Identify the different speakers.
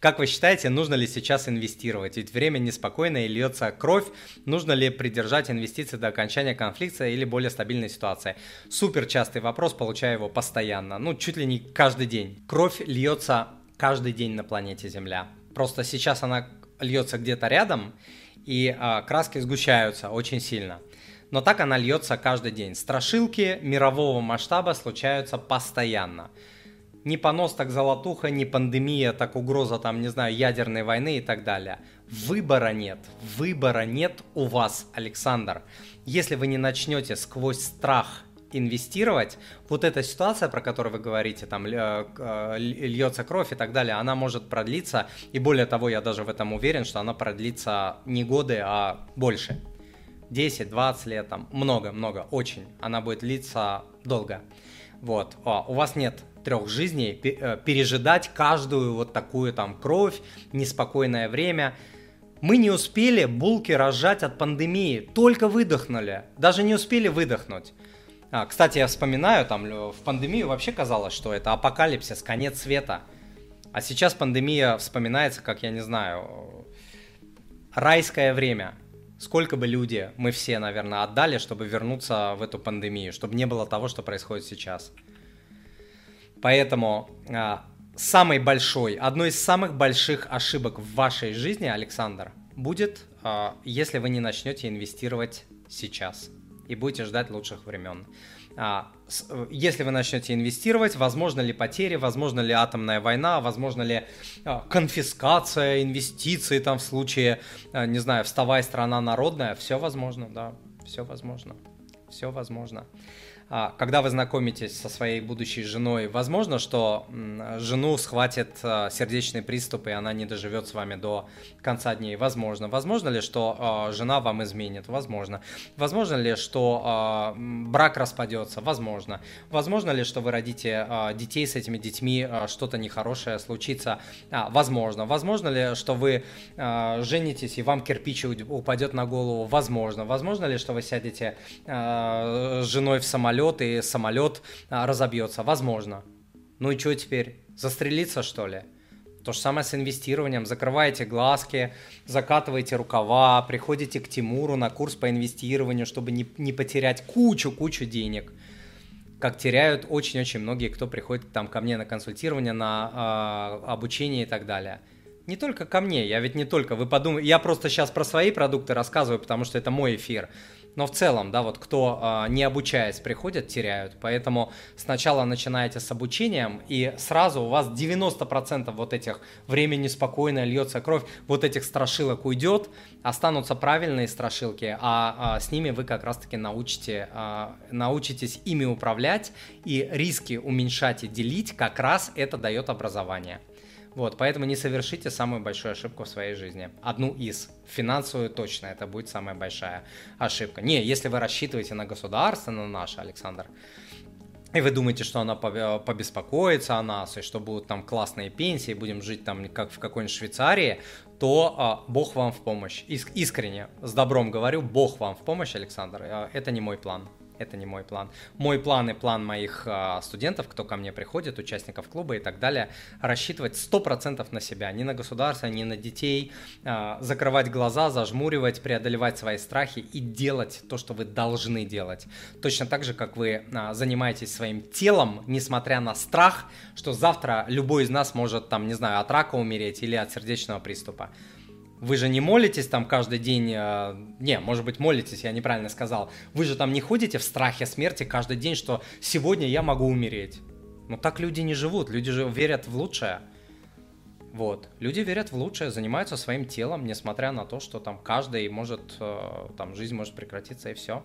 Speaker 1: Как вы считаете, нужно ли сейчас инвестировать? Ведь время неспокойное и льется кровь. Нужно ли придержать инвестиции до окончания конфликта или более стабильной ситуации? Супер частый вопрос, получаю его постоянно. Ну, чуть ли не каждый день. Кровь льется каждый день на планете Земля. Просто сейчас она льется где-то рядом, и а, краски сгущаются очень сильно. Но так она льется каждый день. Страшилки мирового масштаба случаются постоянно не понос, так золотуха, не пандемия, так угроза там, не знаю, ядерной войны и так далее. Выбора нет. Выбора нет у вас, Александр. Если вы не начнете сквозь страх инвестировать, вот эта ситуация, про которую вы говорите, там э, льется кровь и так далее, она может продлиться, и более того, я даже в этом уверен, что она продлится не годы, а больше. 10, 20 лет, там, много-много, очень. Она будет длиться долго. Вот. О, у вас нет трех жизней э, пережидать каждую вот такую там кровь, неспокойное время. Мы не успели булки разжать от пандемии, только выдохнули, даже не успели выдохнуть. А, кстати, я вспоминаю, там в пандемию вообще казалось, что это апокалипсис, конец света. А сейчас пандемия вспоминается, как, я не знаю, райское время. Сколько бы люди, мы все, наверное, отдали, чтобы вернуться в эту пандемию, чтобы не было того, что происходит сейчас. Поэтому а, самой большой, одной из самых больших ошибок в вашей жизни, Александр, будет, а, если вы не начнете инвестировать сейчас и будете ждать лучших времен. А, если вы начнете инвестировать, возможно ли потери, возможно ли атомная война, возможно ли конфискация инвестиций там в случае, не знаю, вставай страна народная, все возможно, да, все возможно, все возможно. А, когда вы знакомитесь со своей будущей женой, возможно, что жену схватит а, сердечный приступ, и она не доживет с вами до конца дней. Возможно. Возможно ли, что а, жена вам изменит? Возможно. Возможно ли, что брак распадется? Возможно. Возможно ли, что вы родите детей с этими детьми, что-то нехорошее случится? Возможно. Возможно ли, что вы женитесь, и вам кирпич упадет на голову? Возможно. Возможно ли, что вы сядете с женой в самолет? Самолет, и самолет а, разобьется. Возможно. Ну и что теперь? Застрелиться, что ли? То же самое с инвестированием. Закрываете глазки, закатываете рукава, приходите к Тимуру на курс по инвестированию, чтобы не, не потерять кучу-кучу денег. Как теряют очень-очень многие, кто приходит там ко мне на консультирование, на э, обучение и так далее. Не только ко мне, я ведь не только, вы подумайте, я просто сейчас про свои продукты рассказываю, потому что это мой эфир. Но в целом, да, вот кто э, не обучаясь приходят, теряют. Поэтому сначала начинаете с обучением, и сразу у вас 90% вот этих времени спокойно льется кровь, вот этих страшилок уйдет, останутся правильные страшилки, а, а с ними вы как раз-таки научите, а, научитесь ими управлять, и риски уменьшать и делить как раз это дает образование. Вот, поэтому не совершите самую большую ошибку в своей жизни. Одну из. Финансовую точно, это будет самая большая ошибка. Не, если вы рассчитываете на государство, на наше, Александр, и вы думаете, что она побеспокоится о нас, и что будут там классные пенсии, будем жить там как в какой-нибудь Швейцарии, то а, Бог вам в помощь. Иск- искренне, с добром говорю, Бог вам в помощь, Александр. А, это не мой план это не мой план. Мой план и план моих а, студентов, кто ко мне приходит, участников клуба и так далее, рассчитывать 100% на себя, не на государство, не на детей, а, закрывать глаза, зажмуривать, преодолевать свои страхи и делать то, что вы должны делать. Точно так же, как вы а, занимаетесь своим телом, несмотря на страх, что завтра любой из нас может, там, не знаю, от рака умереть или от сердечного приступа. Вы же не молитесь там каждый день, э, не, может быть, молитесь, я неправильно сказал. Вы же там не ходите в страхе смерти каждый день, что сегодня я могу умереть. Но так люди не живут, люди же верят в лучшее. Вот, люди верят в лучшее, занимаются своим телом, несмотря на то, что там каждый может, э, там жизнь может прекратиться и все.